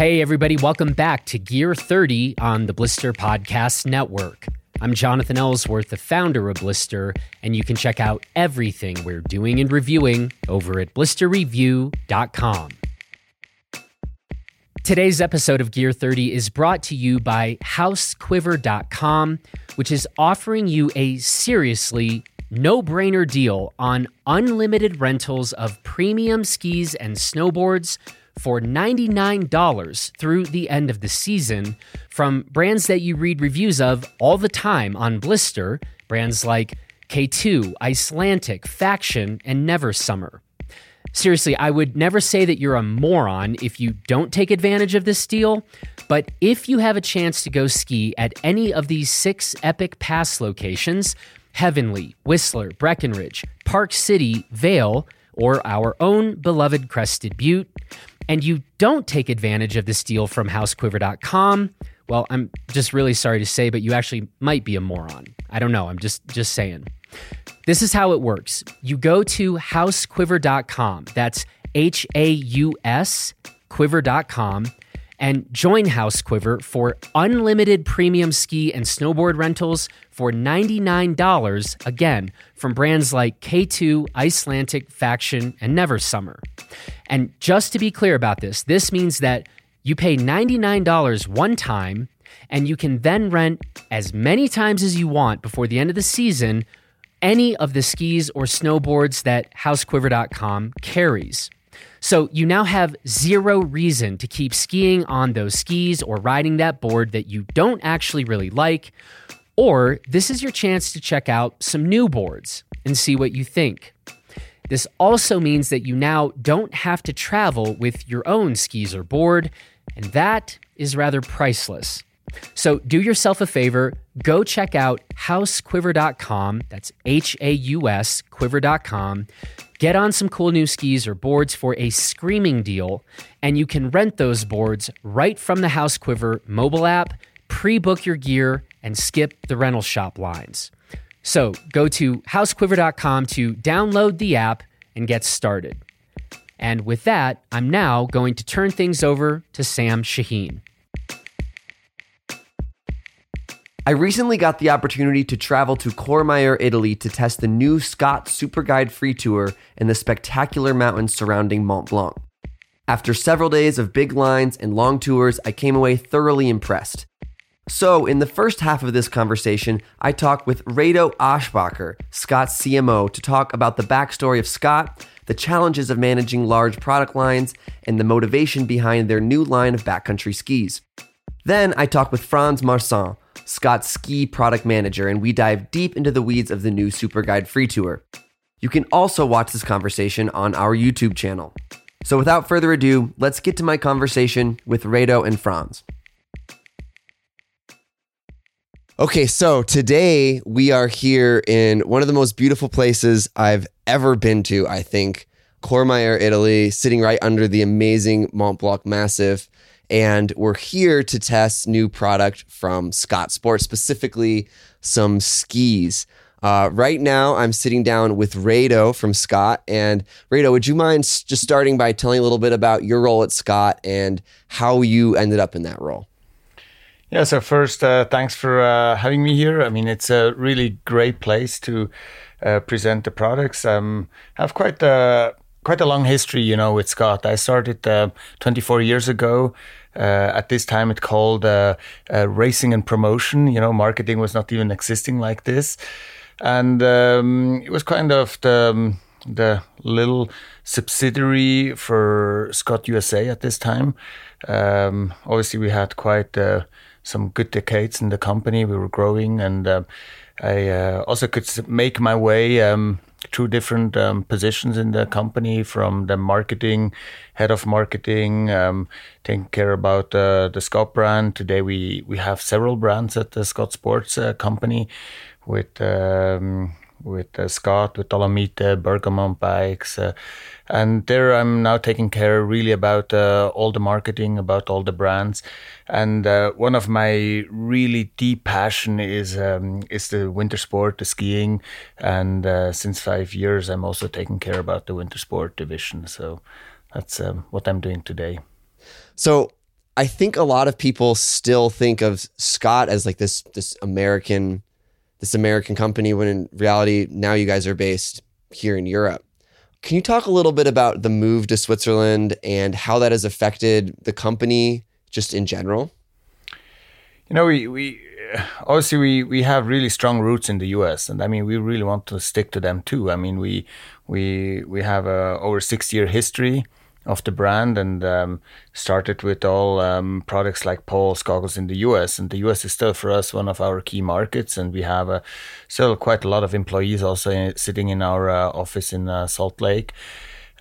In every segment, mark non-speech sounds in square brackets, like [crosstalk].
Hey, everybody, welcome back to Gear 30 on the Blister Podcast Network. I'm Jonathan Ellsworth, the founder of Blister, and you can check out everything we're doing and reviewing over at blisterreview.com. Today's episode of Gear 30 is brought to you by housequiver.com, which is offering you a seriously no brainer deal on unlimited rentals of premium skis and snowboards for $99 through the end of the season from brands that you read reviews of all the time on Blister, brands like K2, Icelantic, Faction, and Never Summer. Seriously, I would never say that you're a moron if you don't take advantage of this deal, but if you have a chance to go ski at any of these six epic pass locations Heavenly, Whistler, Breckenridge, Park City, Vail, or our own beloved Crested Butte, and you don't take advantage of this deal from housequiver.com, well, I'm just really sorry to say, but you actually might be a moron. I don't know. I'm just just saying. This is how it works. You go to housequiver.com. That's H A U S quiver.com and join House Quiver for unlimited premium ski and snowboard rentals for $99 again from brands like K2, Icelantic, Faction, and Never Summer. And just to be clear about this, this means that you pay $99 one time and you can then rent as many times as you want before the end of the season any of the skis or snowboards that housequiver.com carries. So you now have zero reason to keep skiing on those skis or riding that board that you don't actually really like. Or this is your chance to check out some new boards and see what you think. This also means that you now don't have to travel with your own skis or board, and that is rather priceless. So do yourself a favor, go check out housequiver.com. That's H A U S quiver.com. Get on some cool new skis or boards for a screaming deal, and you can rent those boards right from the House Quiver mobile app, pre book your gear, and skip the rental shop lines. So go to housequiver.com to download the app and get started. And with that, I'm now going to turn things over to Sam Shaheen. I recently got the opportunity to travel to Courmayeur, Italy to test the new Scott Super Guide free tour in the spectacular mountains surrounding Mont Blanc. After several days of big lines and long tours, I came away thoroughly impressed. So, in the first half of this conversation, I talked with Rado Aschbacher, Scott's CMO, to talk about the backstory of Scott, the challenges of managing large product lines, and the motivation behind their new line of backcountry skis. Then I talked with Franz Marsan, Scott's ski product manager, and we dive deep into the weeds of the new Super Guide free tour. You can also watch this conversation on our YouTube channel. So without further ado, let's get to my conversation with Rado and Franz. Okay, so today we are here in one of the most beautiful places I've ever been to, I think, Courmayeur, Italy, sitting right under the amazing Mont Blanc Massif and we're here to test new product from Scott Sports, specifically some skis. Uh, right now, I'm sitting down with Rado from Scott. And Rado, would you mind just starting by telling a little bit about your role at Scott and how you ended up in that role? Yeah, so first, uh, thanks for uh, having me here. I mean, it's a really great place to uh, present the products. Um, I have quite a quite a long history, you know, with Scott. I started uh, 24 years ago. Uh, at this time, it called uh, uh, racing and promotion. You know, marketing was not even existing like this, and um, it was kind of the um, the little subsidiary for Scott USA at this time. Um, obviously, we had quite uh, some good decades in the company. We were growing, and uh, I uh, also could make my way um, through different um, positions in the company from the marketing head of marketing um, taking care about uh, the scott brand. Today we we have several brands at the scott sports uh, company with um, with uh, Scott, with Dolomite, Bergamont bikes, uh, and there I'm now taking care really about uh, all the marketing, about all the brands, and uh, one of my really deep passion is um, is the winter sport, the skiing, and uh, since five years I'm also taking care about the winter sport division. So that's um, what I'm doing today. So I think a lot of people still think of Scott as like this this American this American company when in reality now you guys are based here in Europe. Can you talk a little bit about the move to Switzerland and how that has affected the company just in general? You know, we, we obviously we, we have really strong roots in the U.S. and I mean we really want to stick to them too. I mean we we we have a over six year history of the brand and um, started with all um, products like Paul's goggles in the US. And the US is still for us one of our key markets. And we have uh, still quite a lot of employees also in, sitting in our uh, office in uh, Salt Lake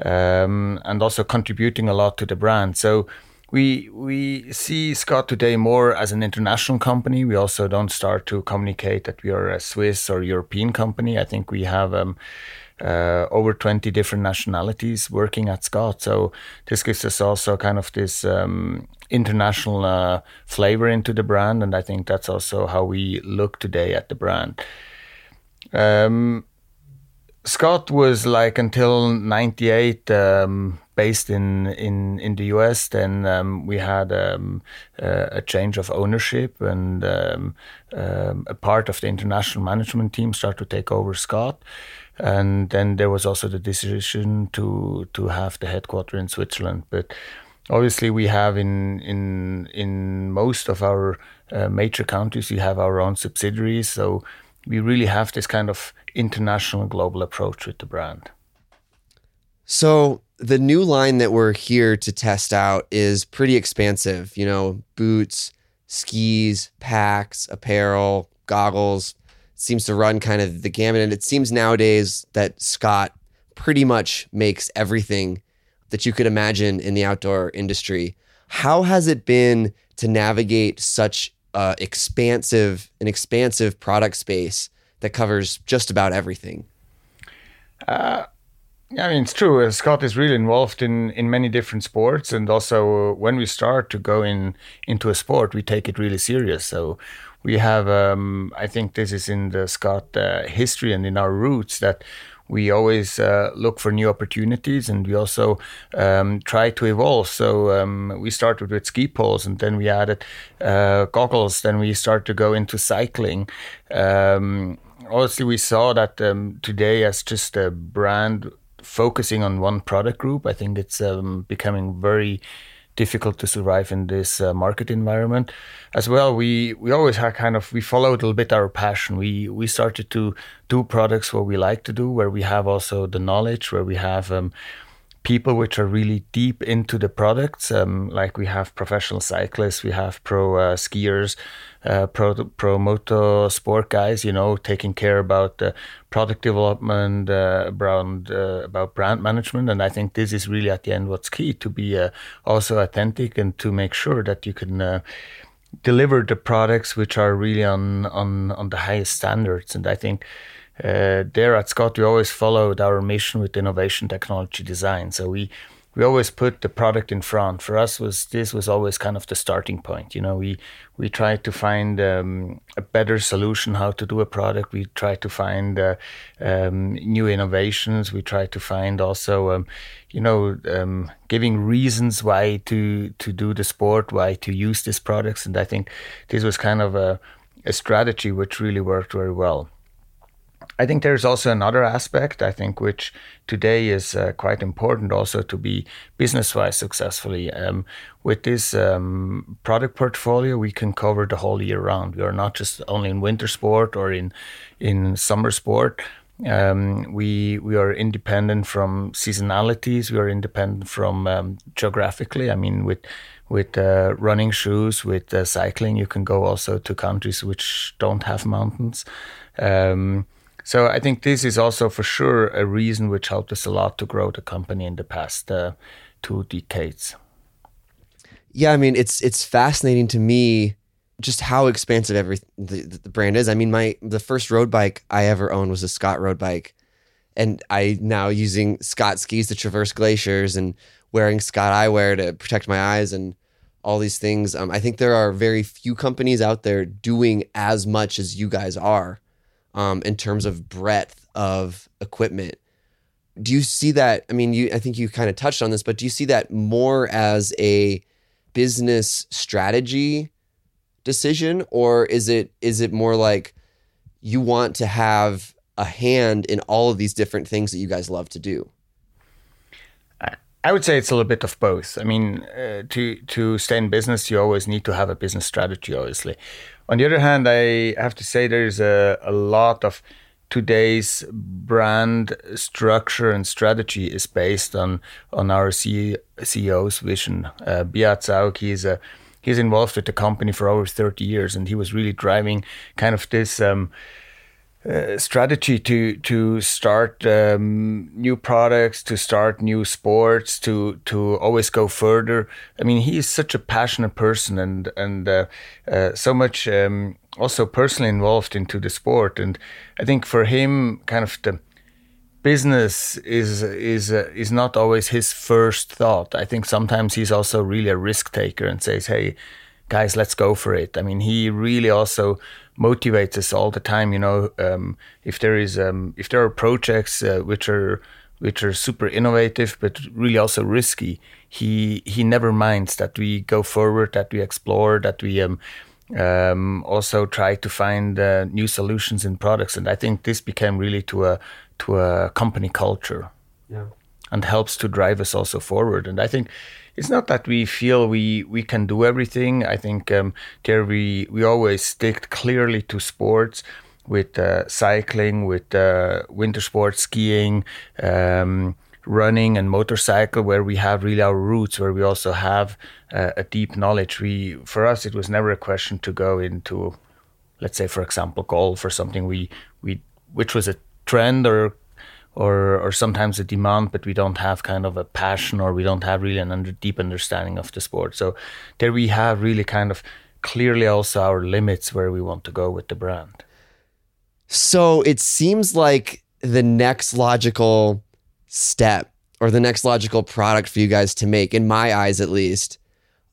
um, and also contributing a lot to the brand. So we we see Scott today more as an international company. We also don't start to communicate that we are a Swiss or European company. I think we have um, uh, over 20 different nationalities working at Scott. So this gives us also kind of this um, international uh, flavor into the brand, and I think that's also how we look today at the brand. Um, Scott was like until '98 um, based in, in in the US. Then um, we had um, uh, a change of ownership, and um, a part of the international management team started to take over Scott and then there was also the decision to to have the headquarters in Switzerland. But obviously, we have in in in most of our uh, major countries, we have our own subsidiaries, so we really have this kind of international global approach with the brand. So the new line that we're here to test out is pretty expansive. You know, boots, skis, packs, apparel, goggles, seems to run kind of the gamut. And it seems nowadays that Scott pretty much makes everything that you could imagine in the outdoor industry. How has it been to navigate such uh, expansive an expansive product space that covers just about everything? Uh, I mean, it's true. Uh, Scott is really involved in, in many different sports, and also uh, when we start to go in into a sport, we take it really serious. So we have um, i think this is in the scott uh, history and in our roots that we always uh, look for new opportunities and we also um, try to evolve. So um, we started with ski poles and then we added uh, goggles. Then we started to go into cycling. Um, obviously, we saw that um, today as just a brand focusing on one product group, I think it's um, becoming very difficult to survive in this uh, market environment. As well, we we always had kind of we followed a little bit our passion. We we started to do products what we like to do, where we have also the knowledge, where we have. Um, people which are really deep into the products. Um, like we have professional cyclists, we have pro uh, skiers, uh, pro pro moto sport guys. You know, taking care about the product development, uh, around uh, about brand management, and I think this is really at the end what's key to be uh, also authentic and to make sure that you can. Uh, deliver the products which are really on on on the highest standards and i think uh, there at Scott, we always followed our mission with innovation, technology, design. So we we always put the product in front. For us, was this was always kind of the starting point. You know, we we tried to find um, a better solution how to do a product. We tried to find uh, um, new innovations. We tried to find also, um, you know, um, giving reasons why to to do the sport, why to use these products. And I think this was kind of a a strategy which really worked very well. I think there's also another aspect, I think, which today is uh, quite important also to be business wise successfully. Um, with this um, product portfolio, we can cover the whole year round. We are not just only in winter sport or in, in summer sport. Um, we we are independent from seasonalities. We are independent from um, geographically. I mean, with with uh, running shoes, with uh, cycling, you can go also to countries which don't have mountains. Um, so I think this is also for sure a reason which helped us a lot to grow the company in the past uh, two decades. Yeah, I mean it's it's fascinating to me just how expansive every the, the brand is. I mean, my the first road bike I ever owned was a Scott road bike, and I now using Scott skis to traverse glaciers and wearing Scott eyewear to protect my eyes and all these things. Um, I think there are very few companies out there doing as much as you guys are um, in terms of breadth of equipment. Do you see that? I mean, you I think you kind of touched on this, but do you see that more as a business strategy decision or is it is it more like you want to have a hand in all of these different things that you guys love to do? I would say it's a little bit of both. I mean, uh, to to stay in business, you always need to have a business strategy, obviously. On the other hand, I have to say there's a, a lot of today's brand structure and strategy is based on on our CEO's vision. Uh, Beat Zaugg, he's a he's involved with the company for over 30 years, and he was really driving kind of this. Um, uh, strategy to to start um, new products, to start new sports, to to always go further. I mean, he is such a passionate person, and and uh, uh, so much um, also personally involved into the sport. And I think for him, kind of the business is is uh, is not always his first thought. I think sometimes he's also really a risk taker and says, "Hey, guys, let's go for it." I mean, he really also motivates us all the time. You know, um, if there is um, if there are projects uh, which are which are super innovative but really also risky, he he never minds that we go forward, that we explore, that we um, um, also try to find uh, new solutions in products. And I think this became really to a to a company culture. Yeah. And helps to drive us also forward. And I think it's not that we feel we we can do everything. I think um, there we we always stick clearly to sports with uh, cycling, with uh, winter sports, skiing, um, running, and motorcycle, where we have really our roots, where we also have uh, a deep knowledge. We for us, it was never a question to go into, let's say, for example, golf or something we we which was a trend or or or sometimes a demand, but we don't have kind of a passion or we don't have really an under deep understanding of the sport. So there we have really kind of clearly also our limits where we want to go with the brand. So it seems like the next logical step or the next logical product for you guys to make, in my eyes at least,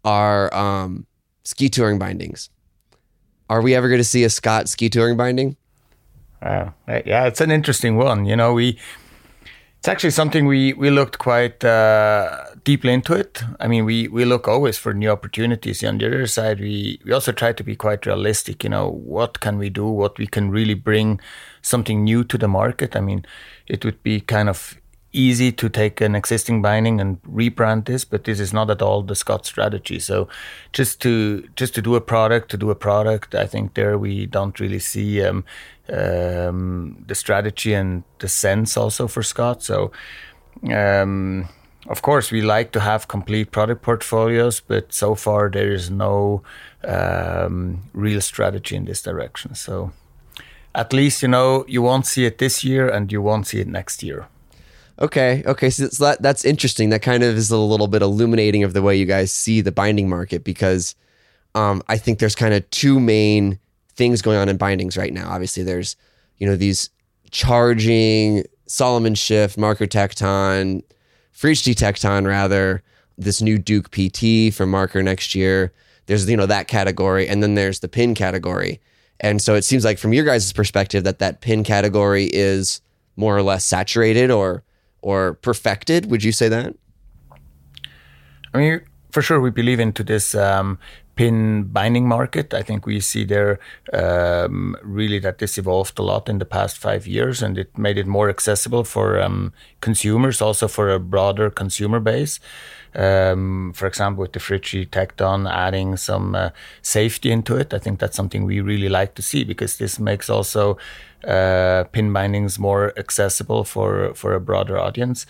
are um, ski touring bindings. Are we ever going to see a Scott ski touring binding? Uh, yeah, it's an interesting one. You know, we it's actually something we we looked quite uh, deeply into it. I mean, we we look always for new opportunities. On the other side, we we also try to be quite realistic. You know, what can we do? What we can really bring something new to the market. I mean, it would be kind of easy to take an existing binding and rebrand this, but this is not at all the Scott strategy. So just to just to do a product to do a product, I think there we don't really see um, um, the strategy and the sense also for Scott. So. Um, of course, we like to have complete product portfolios, but so far there is no um, real strategy in this direction. So, at least you know you won't see it this year, and you won't see it next year. Okay. Okay. So that, that's interesting. That kind of is a little bit illuminating of the way you guys see the binding market because um, I think there's kind of two main things going on in bindings right now. Obviously, there's, you know, these charging Salomon Shift, Marker Tecton, Fritschi Tecton, rather, this new Duke PT from Marker next year. There's, you know, that category. And then there's the pin category. And so it seems like from your guys' perspective that that pin category is more or less saturated or or perfected. Would you say that? I mean, for sure, we believe into this um, pin binding market. I think we see there um, really that this evolved a lot in the past five years, and it made it more accessible for um, consumers, also for a broader consumer base. Um, for example, with the Fritschi Tecton adding some uh, safety into it, I think that's something we really like to see because this makes also uh, pin bindings more accessible for for a broader audience.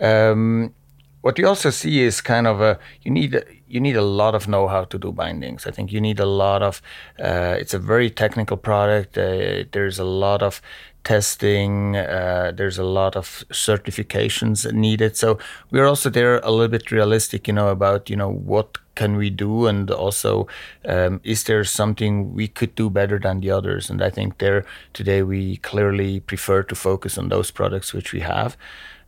Um, what you also see is kind of a you need you need a lot of know-how to do bindings. I think you need a lot of. Uh, it's a very technical product. Uh, there's a lot of testing. Uh, there's a lot of certifications needed. So we're also there a little bit realistic, you know, about you know what can we do, and also um, is there something we could do better than the others? And I think there today we clearly prefer to focus on those products which we have.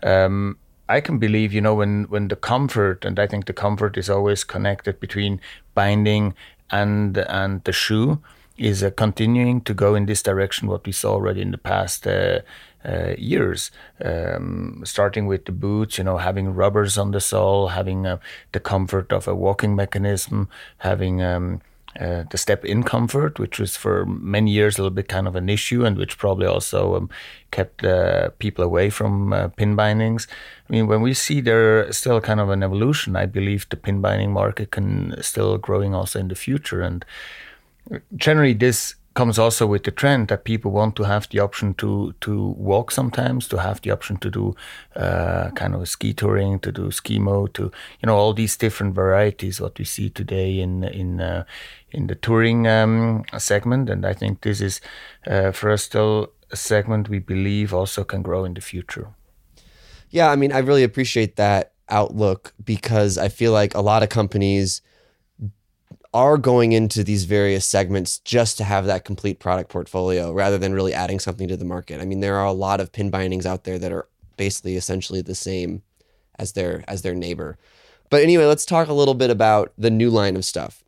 Um, I can believe, you know, when when the comfort, and I think the comfort is always connected between binding and and the shoe is uh, continuing to go in this direction. What we saw already in the past, uh, uh, years, um, starting with the boots, you know, having rubbers on the sole, having uh, the comfort of a walking mechanism, having um, uh, the step in comfort, which was for many years a little bit kind of an issue, and which probably also um, kept uh, people away from pin bindings. I mean, when we see there still kind of an evolution, I believe the pin binding market can still growing also in the future, and generally this comes also with the trend that people want to have the option to to walk sometimes, to have the option to do uh, kind of ski touring, to do skimo, to you know all these different varieties what we see today in in uh, in the touring um, segment, and I think this is uh, for us still a segment we believe also can grow in the future. Yeah, I mean, I really appreciate that outlook because I feel like a lot of companies are going into these various segments just to have that complete product portfolio rather than really adding something to the market. I mean, there are a lot of pin bindings out there that are basically essentially the same as their as their neighbor. But anyway, let's talk a little bit about the new line of stuff.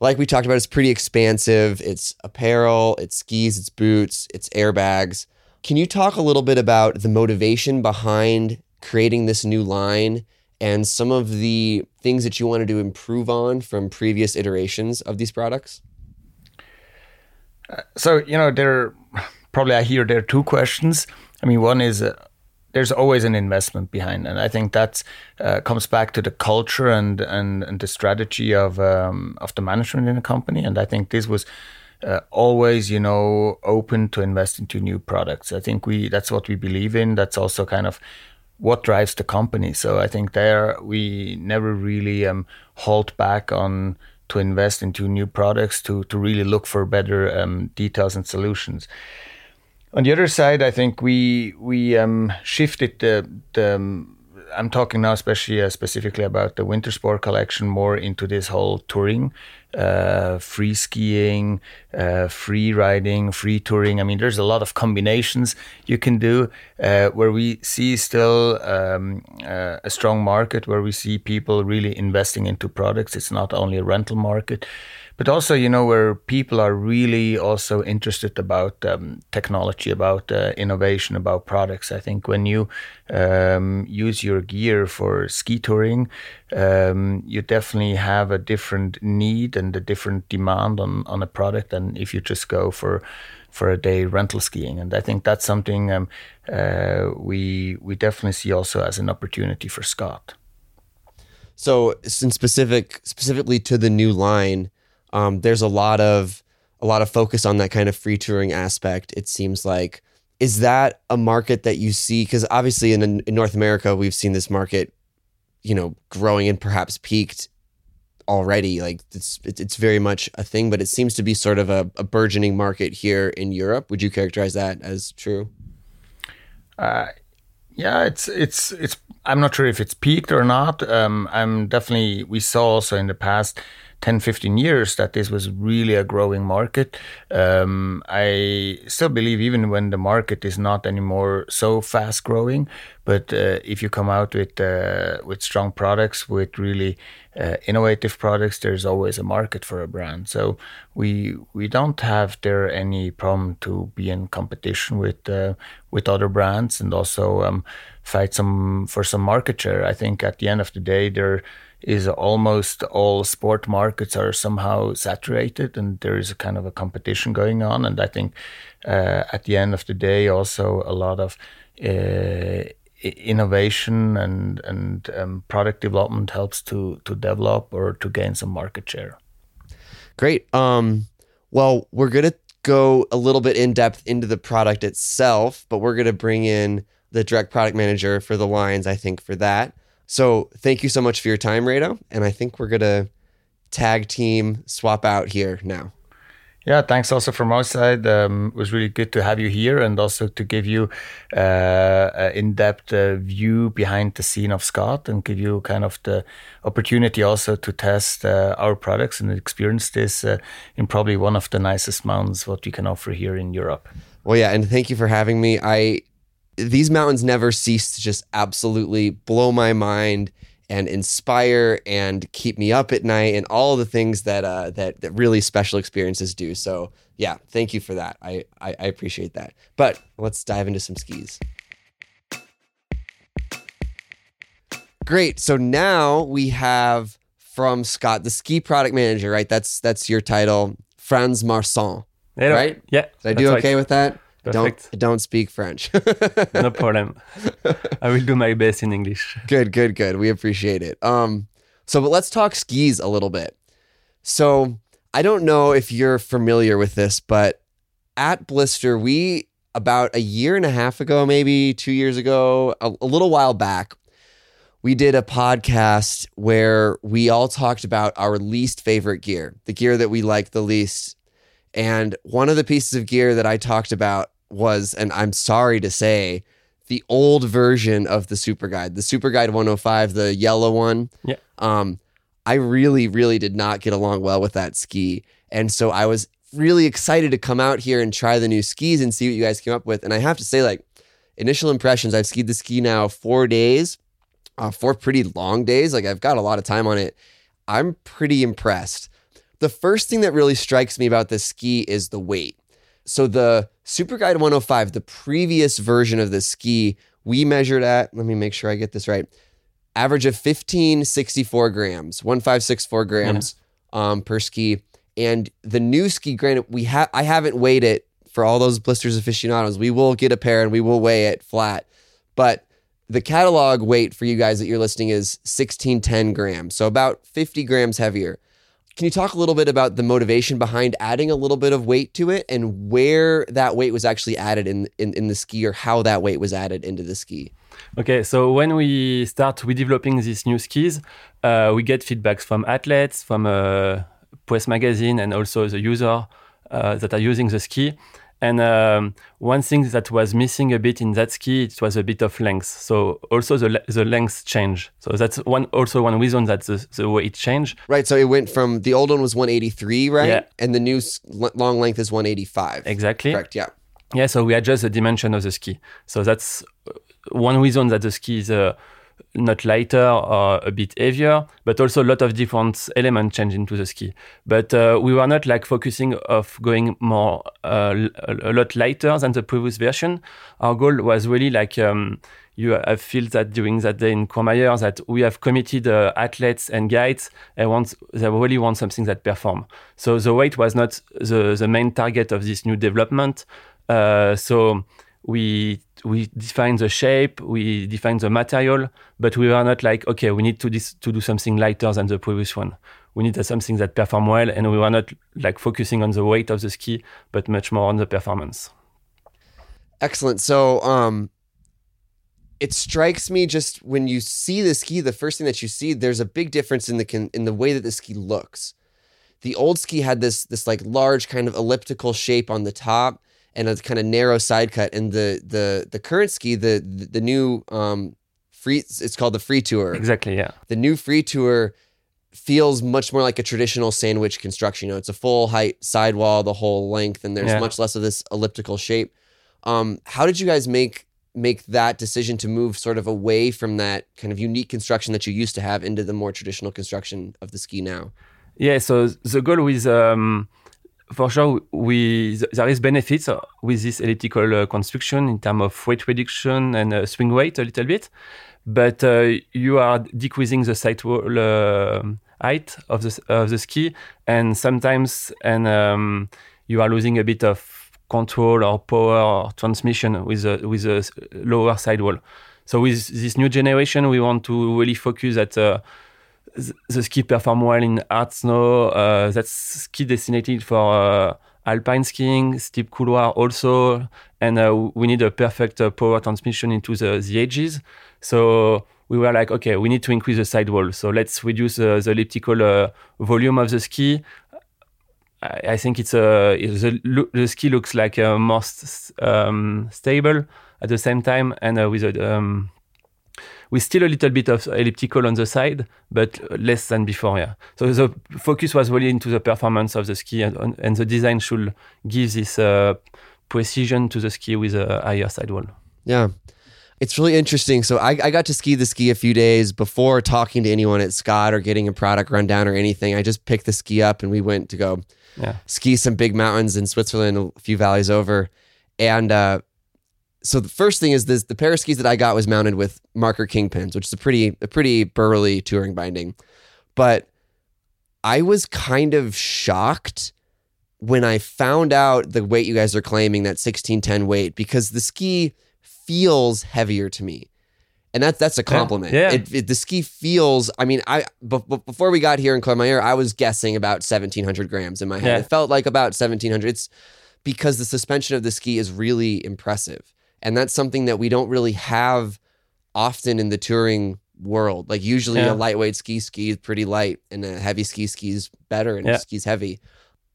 Like we talked about, it's pretty expansive. It's apparel, it's skis, it's boots, it's airbags. Can you talk a little bit about the motivation behind creating this new line and some of the things that you wanted to improve on from previous iterations of these products? Uh, so, you know, there probably I hear there are two questions. I mean, one is uh, there's always an investment behind, and I think that uh, comes back to the culture and and, and the strategy of um, of the management in the company. And I think this was uh, always, you know, open to invest into new products. I think we that's what we believe in. That's also kind of what drives the company. So I think there we never really um, hold back on to invest into new products to to really look for better um, details and solutions. On the other side, I think we we um, shifted the the um, I'm talking now especially uh, specifically about the winter sport collection more into this whole touring, uh, free skiing, uh, free riding, free touring. I mean, there's a lot of combinations you can do uh, where we see still um, uh, a strong market where we see people really investing into products. It's not only a rental market but also you know where people are really also interested about um, technology about uh, innovation about products. I think when you um, use your gear for ski touring um, you definitely have a different need and a different demand on, on a product than if you just go for for a day rental skiing. And i think that's something um, uh, we we definitely see also as an opportunity for scott. So, in specific, specifically to the new line, um, there's a lot of a lot of focus on that kind of free touring aspect. It seems like is that a market that you see? Because obviously in, in North America we've seen this market, you know, growing and perhaps peaked already. Like it's it's very much a thing, but it seems to be sort of a, a burgeoning market here in Europe. Would you characterize that as true? Uh, yeah, it's it's it's. I'm not sure if it's peaked or not. Um, I'm definitely. We saw also in the past 10, 15 years that this was really a growing market. Um, I still believe, even when the market is not anymore so fast growing, but uh, if you come out with uh, with strong products, with really uh, innovative products, there's always a market for a brand. So we we don't have there any problem to be in competition with uh, with other brands and also um, fight some for some market share. I think at the end of the day, there is almost all sport markets are somehow saturated and there is a kind of a competition going on. And I think uh, at the end of the day, also a lot of uh, innovation and and um, product development helps to to develop or to gain some market share. Great. Um, well, we're gonna go a little bit in depth into the product itself, but we're gonna bring in the direct product manager for the lines. I think for that. So thank you so much for your time, Rado. And I think we're gonna tag team swap out here now. Yeah, thanks also from our side. Um, it was really good to have you here and also to give you uh, an in-depth uh, view behind the scene of Scott and give you kind of the opportunity also to test uh, our products and experience this uh, in probably one of the nicest mountains what we can offer here in Europe. Well, yeah, and thank you for having me. I these mountains never cease to just absolutely blow my mind and inspire and keep me up at night and all the things that uh, that that really special experiences do. So yeah, thank you for that. I, I, I appreciate that. But let's dive into some skis. Great. So now we have from Scott, the ski product manager, right? That's that's your title, Franz Marsan. Right? Yeah. Did I do okay with that? Perfect. Don't don't speak French. [laughs] no problem. [laughs] I will do my best in English. Good, good, good. We appreciate it. Um, so but let's talk skis a little bit. So I don't know if you're familiar with this, but at Blister, we about a year and a half ago, maybe two years ago, a, a little while back, we did a podcast where we all talked about our least favorite gear, the gear that we like the least. And one of the pieces of gear that I talked about was, and I'm sorry to say, the old version of the Super Guide, the Super Guide 105, the yellow one. Yeah. Um, I really, really did not get along well with that ski. And so I was really excited to come out here and try the new skis and see what you guys came up with. And I have to say, like, initial impressions, I've skied the ski now four days, uh, four pretty long days. Like, I've got a lot of time on it. I'm pretty impressed. The first thing that really strikes me about this ski is the weight. So the Super Guide 105, the previous version of the ski, we measured at, let me make sure I get this right, average of 1564 grams, 1564 grams um, per ski. And the new ski, granted, we have I haven't weighed it for all those blisters aficionados. We will get a pair and we will weigh it flat. But the catalog weight for you guys that you're listening is 1610 grams, so about 50 grams heavier. Can you talk a little bit about the motivation behind adding a little bit of weight to it and where that weight was actually added in, in, in the ski or how that weight was added into the ski? Okay, so when we start with developing these new skis, uh, we get feedbacks from athletes, from uh, Press Magazine, and also the user uh, that are using the ski. And um, one thing that was missing a bit in that ski, it was a bit of length. So also the the length change. So that's one also one reason that the, the weight change. Right. So it went from the old one was 183, right? Yeah. And the new long length is 185. Exactly. Correct. Yeah. Yeah, so we adjust the dimension of the ski. So that's one reason that the ski is uh, not lighter or a bit heavier, but also a lot of different elements change into the ski. But uh, we were not like focusing of going more uh, a lot lighter than the previous version. Our goal was really like um, you have felt that during that day in Courmayeur that we have committed uh, athletes and guides and want they really want something that perform. So the weight was not the the main target of this new development. Uh, so we we define the shape, we define the material, but we were not like okay, we need to dis- to do something lighter than the previous one. We need something that perform well, and we were not like focusing on the weight of the ski, but much more on the performance. Excellent. So, um, it strikes me just when you see the ski, the first thing that you see, there's a big difference in the in the way that the ski looks. The old ski had this this like large kind of elliptical shape on the top and a kind of narrow side cut, and the the the current ski, the the, the new um free, it's called the free tour. Exactly, yeah. The new free tour feels much more like a traditional sandwich construction. You know, it's a full height sidewall, the whole length, and there's Yeah. much less of this elliptical shape. Um, how did you guys make make that decision to move sort of away from that kind of unique construction that you used to have into the more traditional construction of the ski now? Yeah, so the goal with um, for sure we there is benefits with this elliptical uh, construction in terms of weight reduction and uh, swing weight a little bit, but uh, you are decreasing the sidewall uh, height of the of the ski, and sometimes and um, you are losing a bit of control or power or transmission with a with a lower sidewall. So with this new generation, we want to really focus at uh, the ski perform well in hard snow. Uh, that's ski designated for uh, alpine skiing, steep couloir also, and uh, we need a perfect uh, power transmission into the, the edges. So we were like, okay, we need to increase the sidewall. So let's reduce uh, the elliptical uh, volume of the ski. I, I think it's a the, the ski looks like uh, more um, stable at the same time, and with a um, with still a little bit of elliptical on the side, but less than before. Yeah. So the focus was really into the performance of the ski, and, and the design should give this uh, precision to the ski with a higher sidewall. Yeah. It's really interesting. So I, I got to ski the ski a few days before talking to anyone at Scott or getting a product rundown or anything. I just picked the ski up and we went to go Yeah. ski some big mountains in Switzerland, a few valleys over. And uh, so the first thing is this: the pair of skis that I got was mounted with marker kingpins, which is a pretty a pretty burly touring binding. But I was kind of shocked when I found out the weight you guys are claiming that 1610 weight because the ski feels heavier to me. And that's that's a compliment. Yeah. It, it- the ski feels. I mean, I b- b- before we got here in Courmayeur, I was guessing about seventeen hundred grams in my head. Yeah. It felt like about seventeen hundred. It's because the suspension of the ski is really impressive, and that's something that we don't really have often in the touring world. Like usually, Yeah. a lightweight ski ski is pretty light, and a heavy ski ski is better, and Yeah. a ski's heavy.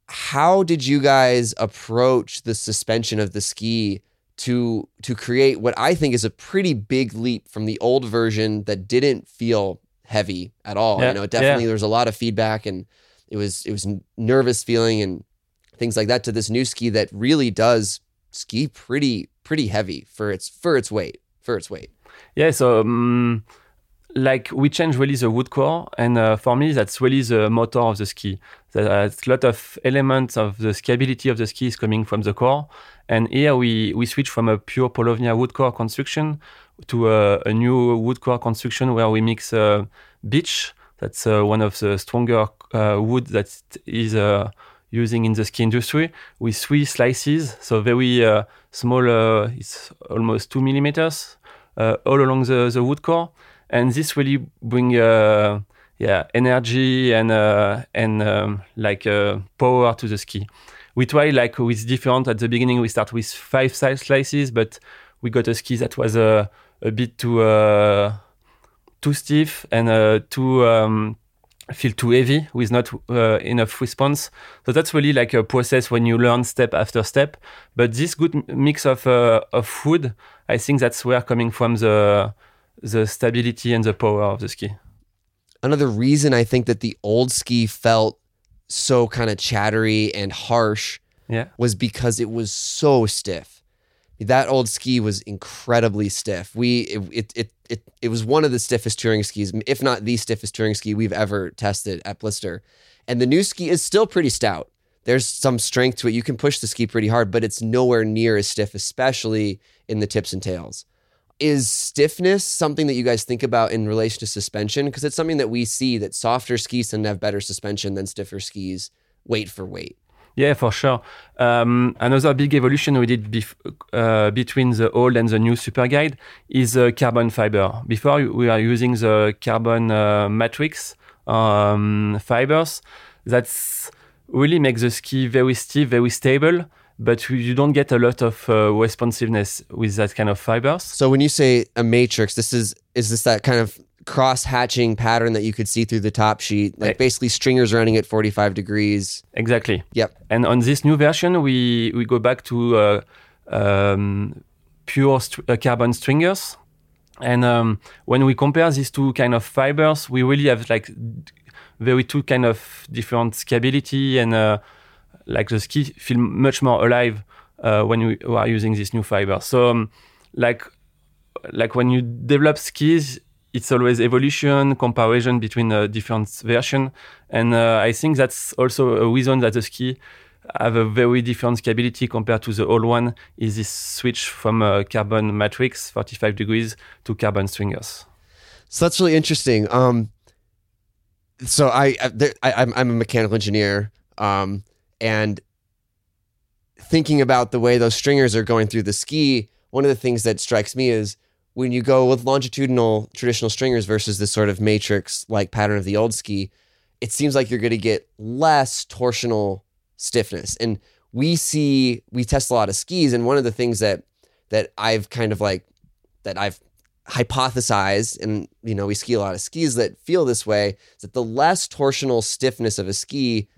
How did you guys approach the suspension of the ski? to to create what I think is a pretty big leap from the old version that didn't feel heavy at all. Yeah, You know, definitely there was a lot of feedback and it was it was nervous feeling and things like that to this new ski that really does ski pretty pretty heavy for its for its weight for its weight. Yeah, so um, like we change really the wood core, and uh, for me that's really the motor of the ski. There's a lot of elements of the skiability of the ski is coming from the core, and here we we switch from a pure Paulownia wood core construction to a, a new wood core construction where we mix uh, beech. That's uh, one of the stronger uh, wood that is uh, using in the ski industry with three slices, so very uh, small. Uh, it's almost two millimeters uh, all along the, the wood core, and this really bring uh, yeah energy and uh, and um, like uh, power to the ski. We try like with different at the beginning. We start with five size slices, but we got a ski that was a bit too too stiff and too um, feel too heavy with not uh, enough response. So that's really like a process when you learn step after step. But this good mix of uh, of wood, I think that's where coming from the the stability and the power of the ski. Another reason I think that the old ski felt so kind of chattery and harsh Yeah. was because it was so stiff. That old ski was incredibly stiff. We it it it it, was one of the stiffest touring skis, if not the stiffest touring ski we've ever tested at Blister. And the new ski is still pretty stout. There's some strength to it. You can push the ski pretty hard, but it's nowhere near as stiff, especially in the tips and tails. Is stiffness something that you guys think about in relation to suspension? Because it's something that we see that softer skis tend to have better suspension than stiffer skis, weight for weight. Yeah, for sure. Um, another big evolution we did bef- uh, between the old and the new Super Guide is uh, carbon fiber. Before we are using the carbon uh, matrix um, fibers. That's really makes the ski very stiff, very stable, but you don't get a lot of uh, responsiveness with that kind of fibers. So when you say a matrix, this is is this that kind of cross hatching pattern that you could see through the top sheet, like Right. basically stringers running at 45 degrees. Exactly. Yep. And on this new version, we we go back to uh, um, pure st- uh, carbon stringers. And um, when we compare these two kind of fibers, we really have like very two kind of different skiability and uh, like the ski feel much more alive uh, when we are using this new fiber. So um, like like when you develop skis, it's always evolution, comparison between uh, different version, and uh, I think that's also a reason that the ski have a very different skiability compared to the old one. Is this switch from uh, carbon matrix 45 degrees to carbon stringers? So that's really interesting. Um, so I, I, I'm, I'm a mechanical engineer, um, and thinking about the way those stringers are going through the ski, one of the things that strikes me is when you go with longitudinal traditional stringers versus this sort of matrix like pattern of the old ski, it seems like you're going to get less torsional stiffness. And we see we test a lot of skis, and one of the things that that I've kind of like that I've hypothesized, and you know, we ski a lot of skis that feel this way, is that the less torsional stiffness of a ski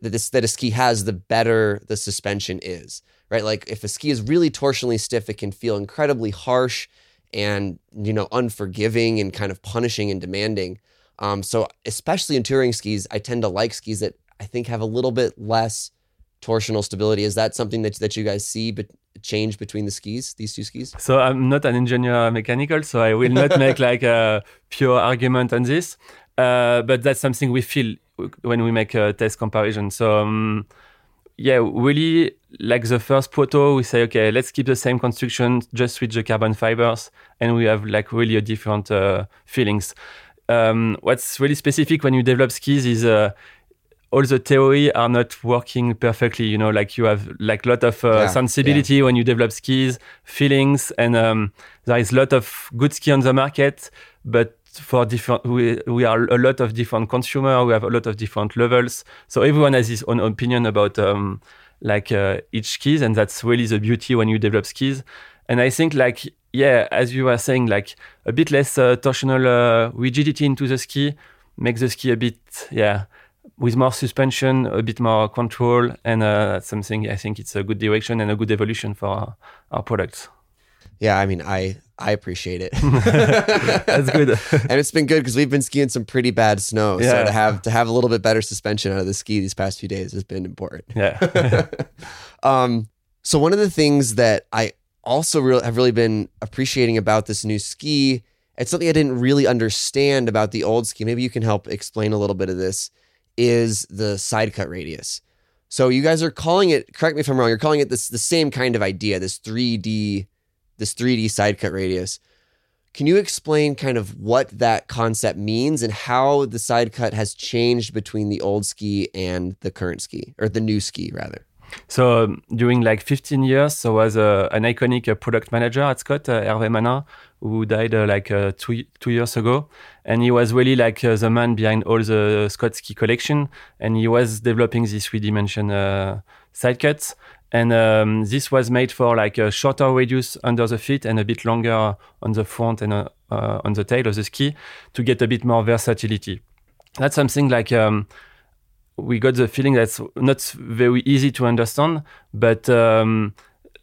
that this that a ski has, the better the suspension is. Right? Like if a ski is really torsionally stiff, it can feel incredibly harsh and you know unforgiving and kind of punishing and demanding. Um, so especially in touring skis, I tend to like skis that I think have a little bit less torsional stability. Is that something that that you guys see but change between the skis, these two skis? So I'm not an engineer mechanical, so I will not make [laughs] like a pure argument on this. Uh, but that's something we feel when we make a test comparison. So um, yeah, really like the first proto, we say, okay, let's keep the same construction, just switch the carbon fibers, and we have like really a different uh, feelings. Um, what's really specific when you develop skis is uh, all the theory are not working perfectly. You know, like you have like lot of uh, Yeah, sensibility when you develop skis, feelings, and um, there is a lot of good ski on the market, but for different, we, we are a lot of different consumer. We have a lot of different levels. So everyone has his own opinion about um, like uh, each skis, and that's really the beauty when you develop skis. And I think like yeah, as you were saying, like a bit less uh, torsional uh, rigidity into the ski makes the ski a bit yeah with more suspension, a bit more control, and uh, that's something I think it's a good direction and a good evolution for our, our products. Yeah, I mean, I I appreciate it. [laughs] That's good. [laughs] and it's been good because we've been skiing some pretty bad snow. So Yeah. to have to have a little bit better suspension out of the ski these past few days has been important. yeah. [laughs] Um, so one of the things that I also really have really been appreciating about this new ski, it's something I didn't really understand about the old ski. Maybe you can help explain a little bit of this. Is the side cut radius? So you guys are calling it. Correct me if I'm wrong. You're calling it this the same kind of idea. This 3D, this 3D side cut radius. Can you explain kind of what that concept means and how the side cut has changed between the old ski and the current ski, or the new ski rather? So um, during like 15 years, there was uh, an iconic uh, product manager at Scott, uh, Hervé Manin, who died uh, like uh, two, two years ago. And he was really like uh, the man behind all the Scott ski collection. And he was developing this three dimension uh, side cuts. And um, this was made for like a shorter radius under the feet and a bit longer on the front and uh, uh, on the tail of the ski to get a bit more versatility. That's something like um, we got the feeling that's not very easy to understand, but um,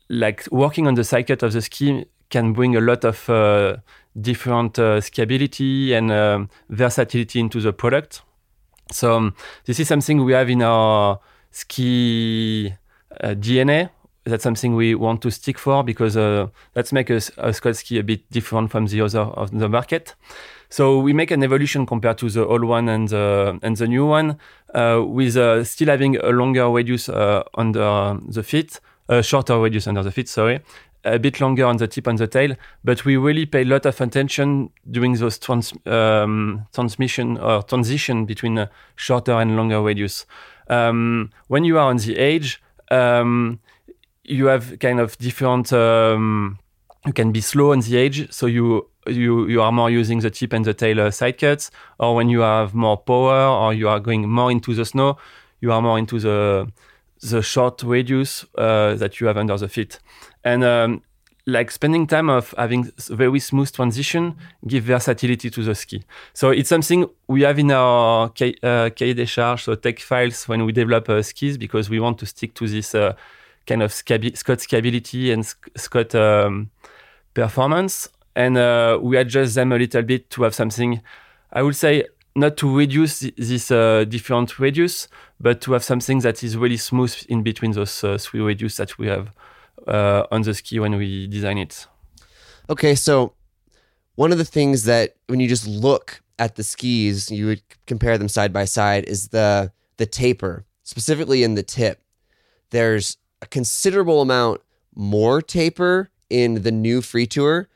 like working on the circuit of the ski can bring a lot of uh, different uh, skiability and um, versatility into the product. So um, this is something we have in our ski DNA. That's something we want to stick for because uh, let's make a, a Scott ski a bit different from the other of the market. So we make an evolution compared to the old one and the and the new one, uh, with uh, still having a longer radius uh, under the feet, a shorter radius under the feet. Sorry, a bit longer on the tip and the tail. But we really pay a lot of attention during those trans, um, transmission or transition between uh, shorter and longer radius. Um, when you are on the edge, um, you have kind of different. Um, you can be slow on the edge, so you you you are more using the tip and the tail uh, side cuts, or when you have more power, or you are going more into the snow, you are more into the the short radius uh, that you have under the feet, and um, like spending time of having very smooth transition give versatility to the ski. So it's something we have in our K, uh, des so tech files when we develop uh, skis because we want to stick to this uh, kind of scabi- Scott skiability and sc- Scott um, performance, and uh, we adjust them a little bit to have something. I would say not to reduce th- this uh, different radius, but to have something that is really smooth in between those uh, three radius that we have uh, on the ski when we design it. Okay, so one of the things that when you just look at the skis, you would compare them side by side is the the taper, specifically in the tip. There's a considerable amount more taper in the new free tour.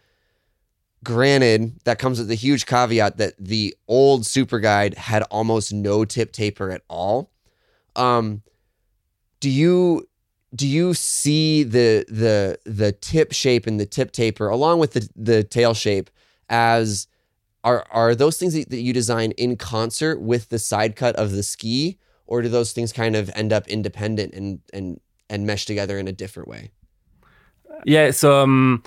Granted, that comes with a huge caveat that the old super guide had almost no tip taper at all. Um, do you do you see the the the tip shape and the tip taper along with the the tail shape as are are those things that, you design in concert with the side cut of the ski or do those things kind of end up independent and and and mesh together in a different way Yeah, so um,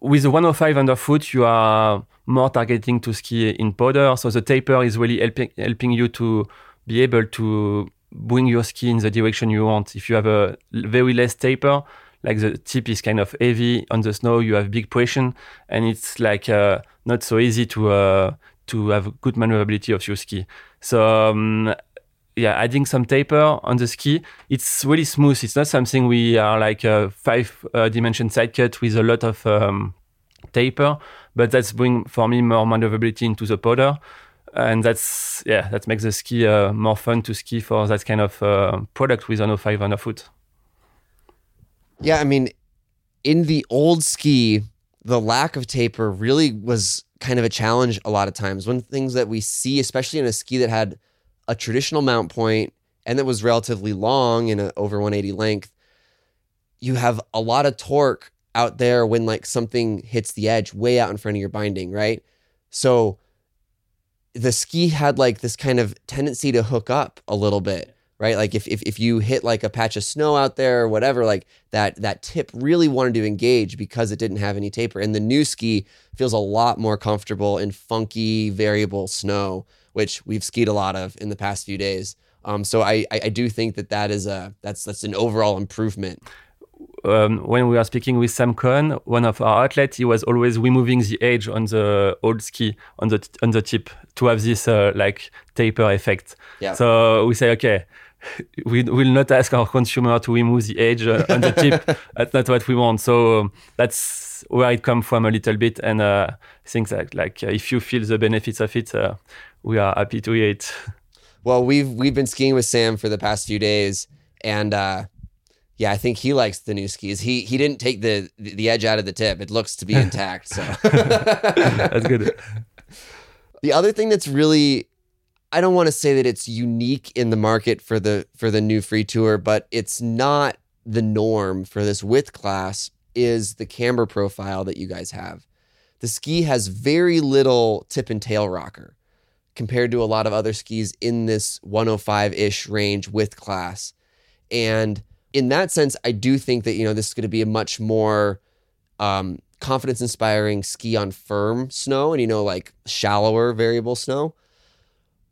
with the 105 underfoot, you are more targeting to ski in powder. So the taper is really helping helping you to be able to bring your ski in the direction you want. If you have a very less taper, like the tip is kind of heavy on the snow, you have big pressure, and it's like uh, not so easy to uh, to have good maneuverability of your ski. So um, yeah, adding some taper on the ski. It's really smooth. It's not something we are like a five uh, dimension side cut with a lot of um, taper, but that's bring for me more maneuverability into the powder. And that's yeah, that makes the ski uh, more fun to ski for that kind of uh, product with an 05 underfoot. Yeah, I mean, in the old ski, the lack of taper really was kind of a challenge a lot of times. One of the things that we see, especially in a ski that had a traditional mount point and that was relatively long in a over 180 length, you have a lot of torque out there when like something hits the edge way out in front of your binding, right? So the ski had like this kind of tendency to hook up a little bit right? Like if, if if you hit like a patch of snow out there or whatever, like that that tip really wanted to engage because it didn't have any taper. And the new ski feels a lot more comfortable in funky variable snow, which we've skied a lot of in the past few days. Um, so I, I I do think that that is a that's that's an overall improvement. Um, when we are speaking with Sam Cohen, one of our athletes, he was always removing the edge on the old ski on the on the tip to have this uh, like taper effect. Yeah. So we say, okay, we will not ask our consumer to remove the edge uh, on the tip. [laughs] that's not what we want. So um, that's where it comes from a little bit. And uh, I think that like uh, if you feel the benefits of it, uh, we are happy to hear it. Well, we've we've been skiing with Sam for the past few days, and uh, yeah, I think he likes the new skis. He he didn't take the the edge out of the tip. It looks to be [laughs] intact. So that's good. The other thing that's really I don't want to say that it's unique in the market for the for the new free tour, but it's not the norm for this width class is the camber profile that you guys have. The ski has very little tip and tail rocker compared to a lot of other skis in this 105-ish range width class. And in that sense, I do think that you know this is going to be a much more um, confidence inspiring ski on firm snow and you know like shallower variable snow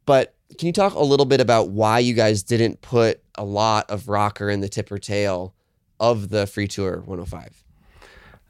but can you talk a little bit about why you guys didn't put a lot of rocker in the tip or tail of the Free Tour 105?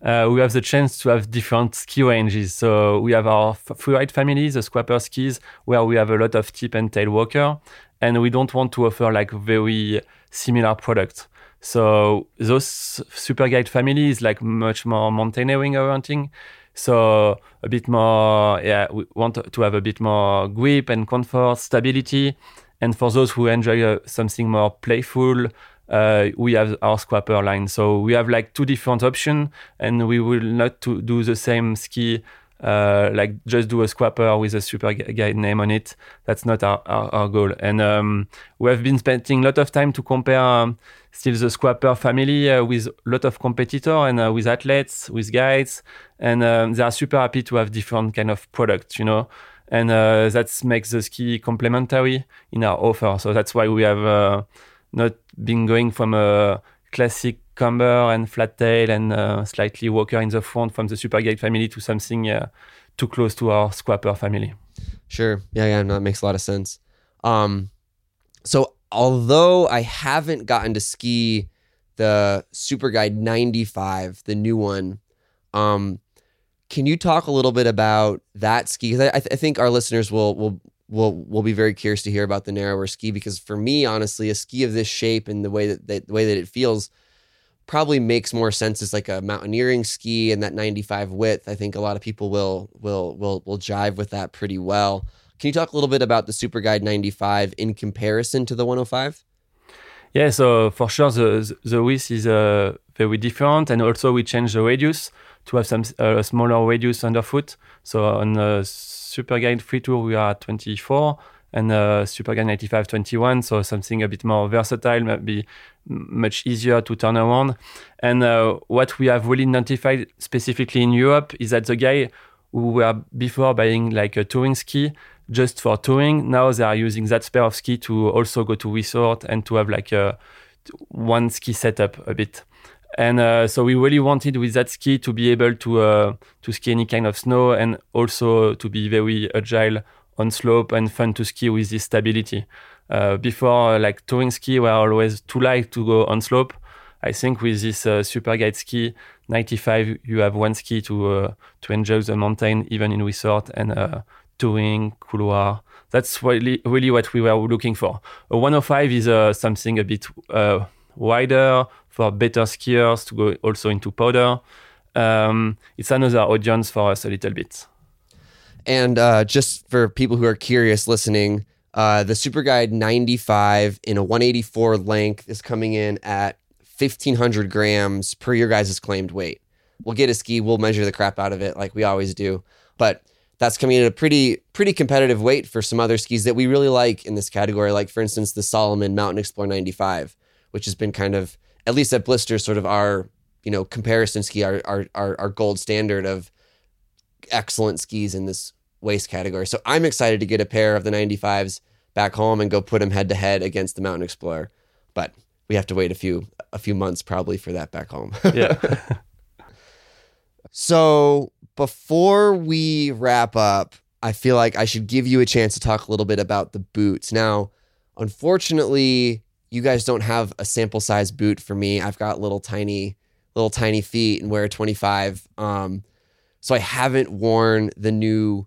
Uh, we have the chance to have different ski ranges. So we have our freeride family, the Scrapper skis, where we have a lot of tip and tail walker, and we don't want to offer like very similar product. So those super guide families like much more mountaineering orienting. So a bit more, yeah, we want to have a bit more grip and comfort, stability. And for those who enjoy uh, something more playful, uh, we have our Scrapper line. So we have like two different options, and we will not to do the same ski uh, like just do a Scrapper with a super guide name on it. That's not our, our, our goal. And um, we have been spending a lot of time to compare um, still the Scrapper family uh, with a lot of competitor and uh, with athletes, with guides, and um, they are super happy to have different kind of products, you know. And uh, that makes the ski complementary in our offer. So that's why we have uh, not been going from a classic camber and flat tail and uh, slightly walker in the front from the super guide family to something uh, too close to our Scrapper family. Sure. Yeah, yeah, no, that makes a lot of sense. Um, so although I haven't gotten to ski the Super Guide 95, the new one, um, can you talk a little bit about that ski? Because I, th- I, think our listeners will will will will be very curious to hear about the narrower ski. Because for me, honestly, a ski of this shape and the way that the way that it feels probably makes more sense as like a mountaineering ski and that 95 width. I think a lot of people will will will will jive with that pretty well. Can you talk a little bit about the Super Guide 95 in comparison to the 105? Yeah, so for sure the the width is uh, very different, and also we change the radius to have some uh, smaller radius underfoot. So on uh, Super Guide Free Tour we are 24, and uh, Super Guide 95 21. So something a bit more versatile, maybe much easier to turn around. And uh, what we have really identified specifically in Europe is that the guy who were before buying like a touring ski just for touring. Now they are using that pair of ski to also go to resort and to have like a one ski setup a bit. And uh, so we really wanted with that ski to be able to uh, to ski any kind of snow and also to be very agile on slope and fun to ski with this stability. Uh, before, like touring ski were always too light to go on slope. I think with this uh, super guide ski, 95, you have one ski to uh, to enjoy the mountain, even in resort and uh, touring, couloir. That's really really what we were looking for. A 105 is uh, something a bit uh, wider for better skiers to go also into powder. Um, it's another audience for us a little bit. And uh, just for people who are curious listening, uh, the Super Guide 95 in a 184 length is coming in at 1500 grams per your guys' claimed weight. We'll get a ski, we'll measure the crap out of it like we always do. But that's coming in at a pretty pretty competitive weight for some other skis that we really like in this category, like for instance the Salomon Mountain Explorer 95, which has been kind of at least at Blister sort of our you know comparison ski, our our our, our gold standard of excellent skis in this waist category. So I'm excited to get a pair of the 95s back home and go put them head to head against the Mountain Explorer. But we have to wait a few a few months probably for that back home. [laughs] Yeah. so before we wrap up, I feel like I should give you a chance to talk a little bit about the boots. Now, unfortunately, you guys don't have a sample size boot for me. I've got little tiny little tiny feet and wear a 25. Um, so I haven't worn the new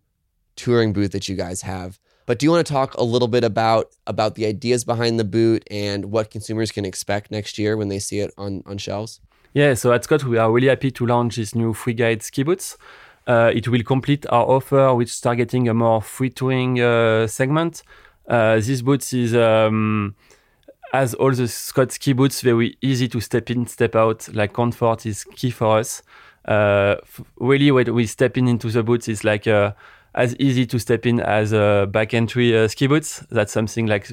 touring boot that you guys have. But do you want to talk a little bit about about the ideas behind the boot and what consumers can expect next year when they see it on on shelves? Yeah, so at Scott, we are really happy to launch this new free guide ski boots. Uh, it will complete our offer, which is targeting a more free touring uh, segment. Uh, this boots is, um, as all the Scott ski boots, very easy to step in, step out. Like comfort is key for us. Uh, really, when we step in into the boots, it's like as easy to step in as a back entry uh, ski boots. That's something like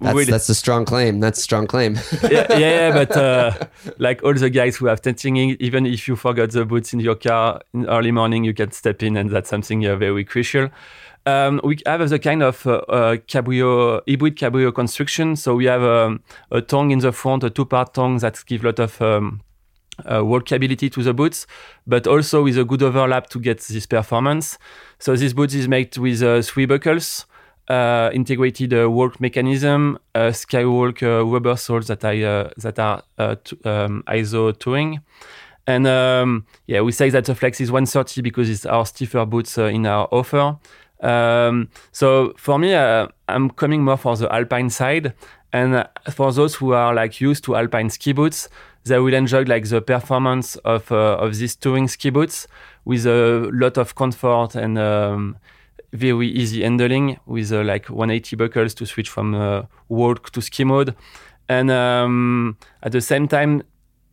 That's really- that's a strong claim. That's a strong claim. [laughs] yeah, yeah, yeah, but uh, like all the guys who have tenting, even if you forgot the boots in your car in early morning, you can step in, and that's something uh, very crucial. Um, we have the kind of uh, uh, cabrio, hybrid cabrio construction. So we have um, a tongue in the front, a two-part tongue that gives a lot of um, uh, walkability to the boots, but also with a good overlap to get this performance. So this boot is made with uh, three buckles, uh, integrated uh, walk mechanism, skywalk uh, rubber soles that, I, uh, that are um, ISO touring. And um, yeah, we say that the Flex is 130 because it's our stiffer boots in our offer. Um, so for me, I'm coming more for the alpine side. And for those who are like used to alpine ski boots, they will enjoy like the performance of uh, of these touring ski boots with a lot of comfort and um, very easy handling with uh, like 180 buckles to switch from uh, walk to ski mode. And um, at the same time,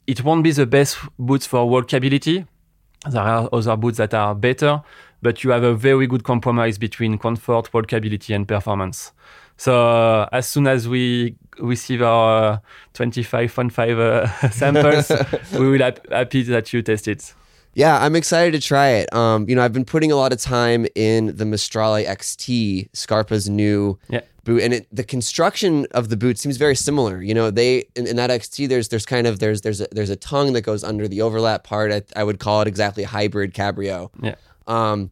it won't be the best boots for walkability. There are other boots that are better, but you have a very good compromise between comfort, walkability, and performance. So uh, as soon as we receive our uh, 25 Fun 5 uh, [laughs] samples, [laughs] we will be happy that you test it. Yeah, I'm excited to try it. Um, you know, I've been putting a lot of time in the Maestrale XT, Scarpa's new Yeah. boot, and it, the construction of the boot seems very similar. You know, they in, in that XT, there's there's kind of there's there's a, there's a tongue that goes under the overlap part. I, I would call it exactly hybrid cabrio. Yeah. Um,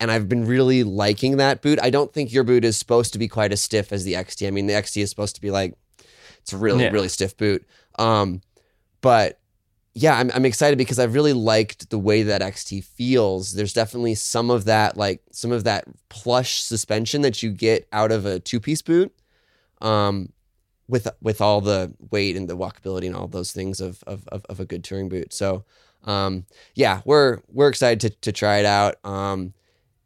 and I've been really liking that boot. I don't think your boot is supposed to be quite as stiff as the XT. I mean, the XT is supposed to be like it's a really Yeah. really stiff boot. Um, but yeah, I'm, I'm excited because I've really liked the way that XT feels. There's definitely some of that, like some of that plush suspension that you get out of a two piece boot, um, with with all the weight and the walkability and all those things of of, of, of a good touring boot. So, um, yeah, we're we're excited to to try it out. Um,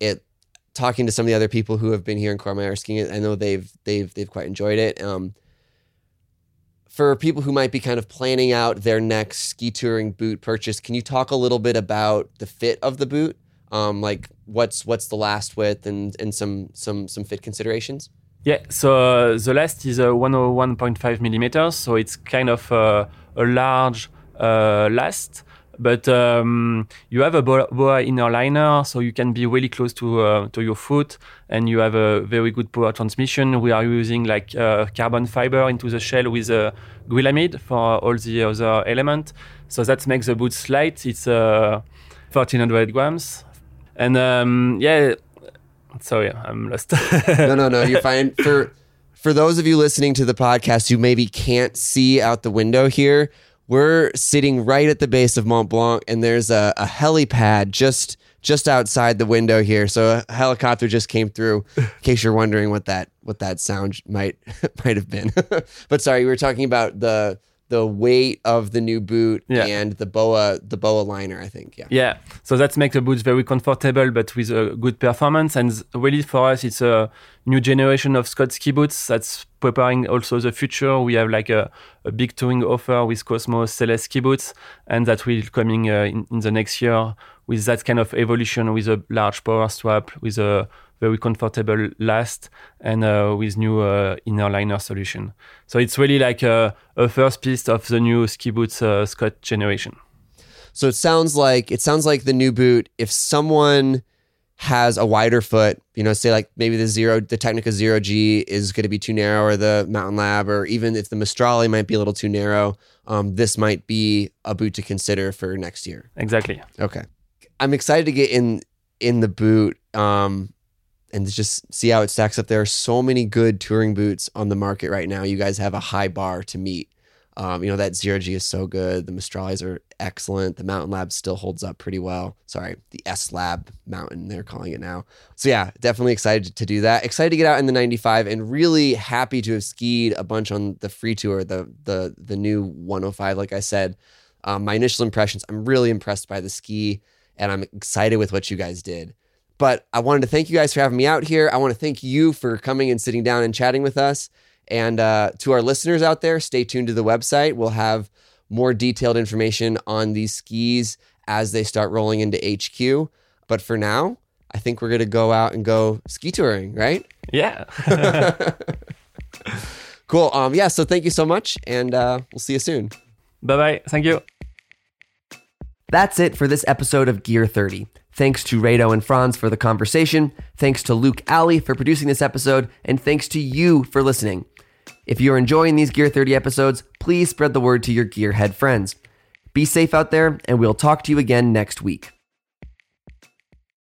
it talking to some of the other people who have been here in Courmayeur skiing, I know they've they've they've quite enjoyed it. Um, for people who might be kind of planning out their next ski touring boot purchase, can you talk a little bit about the fit of the boot? Um, like what's what's the last width and and some some some fit considerations? Yeah, so uh, the last is uh, 101.5 millimeters, so it's kind of uh, a large uh, last, but um, you have a boa inner liner, so you can be really close to uh, to your foot, and you have a very good power transmission. We are using like uh, carbon fiber into the shell with uh, Grilamid for all the other element, so that makes the boot light. It's uh, 1400 grams, and um, yeah. Sorry, I'm lost. no, no, no. You're [laughs] fine. For for those of you listening to the podcast who maybe can't see out the window here, we're sitting right at the base of Mont Blanc, and there's a, a helipad just just outside the window here. So a helicopter just came through. In case you're wondering what that what that sound might [laughs] might have been. [laughs] but sorry, we were talking about the the weight of the new boot Yeah. and the boa the boa liner. I think. Yeah. Yeah, so that makes the boots very comfortable, but with a good performance. And really, for us, it's a new generation of Scott ski boots that's preparing also the future. We have like a, a big touring offer with Cosmos Celeste ski boots, and that will coming uh, in, in the next year with that kind of evolution with a large power strap, with a very comfortable last, and uh, with new uh, inner liner solution. So it's really like a, a first piece of the new ski boots uh, Scott generation. So it sounds like it sounds like the new boot. If someone has a wider foot, you know, say like maybe the zero, the Tecnica Zero G is going to be too narrow, or the Mountain Lab, or even if the Mistrali might be a little too narrow, um, this might be a boot to consider for next year. Exactly. Okay, I'm excited to get in in the boot um, and just see how it stacks up. There are so many good touring boots on the market right now. You guys have a high bar to meet. Um, you know that zero G is so good. The Mistralis are excellent. The Mountain Lab still holds up pretty well. Sorry, the S Lab Mountain they're calling it now. So yeah, definitely excited to do that. Excited to get out in the 95 and really happy to have skied a bunch on the free tour, the the the new 105. Like I said, um, my initial impressions. I'm really impressed by the ski, and I'm excited with what you guys did. But I wanted to thank you guys for having me out here. I want to thank you for coming and sitting down and chatting with us. And uh, to our listeners out there, stay tuned to the website. We'll have more detailed information on these skis as they start rolling into HQ. But for now, I think we're going to go out and go ski touring, right? Yeah. [laughs] Cool. Um, yeah, so thank you so much, and uh, we'll see you soon. bye bye. Thank you. That's it for this episode of Gear 30. Thanks to Rado and Franz for the conversation. Thanks to Luke Alley for producing this episode. And thanks to you for listening. If you're enjoying these Gear 30 episodes, please spread the word to your gearhead friends. Be safe out there, and we'll talk to you again next week.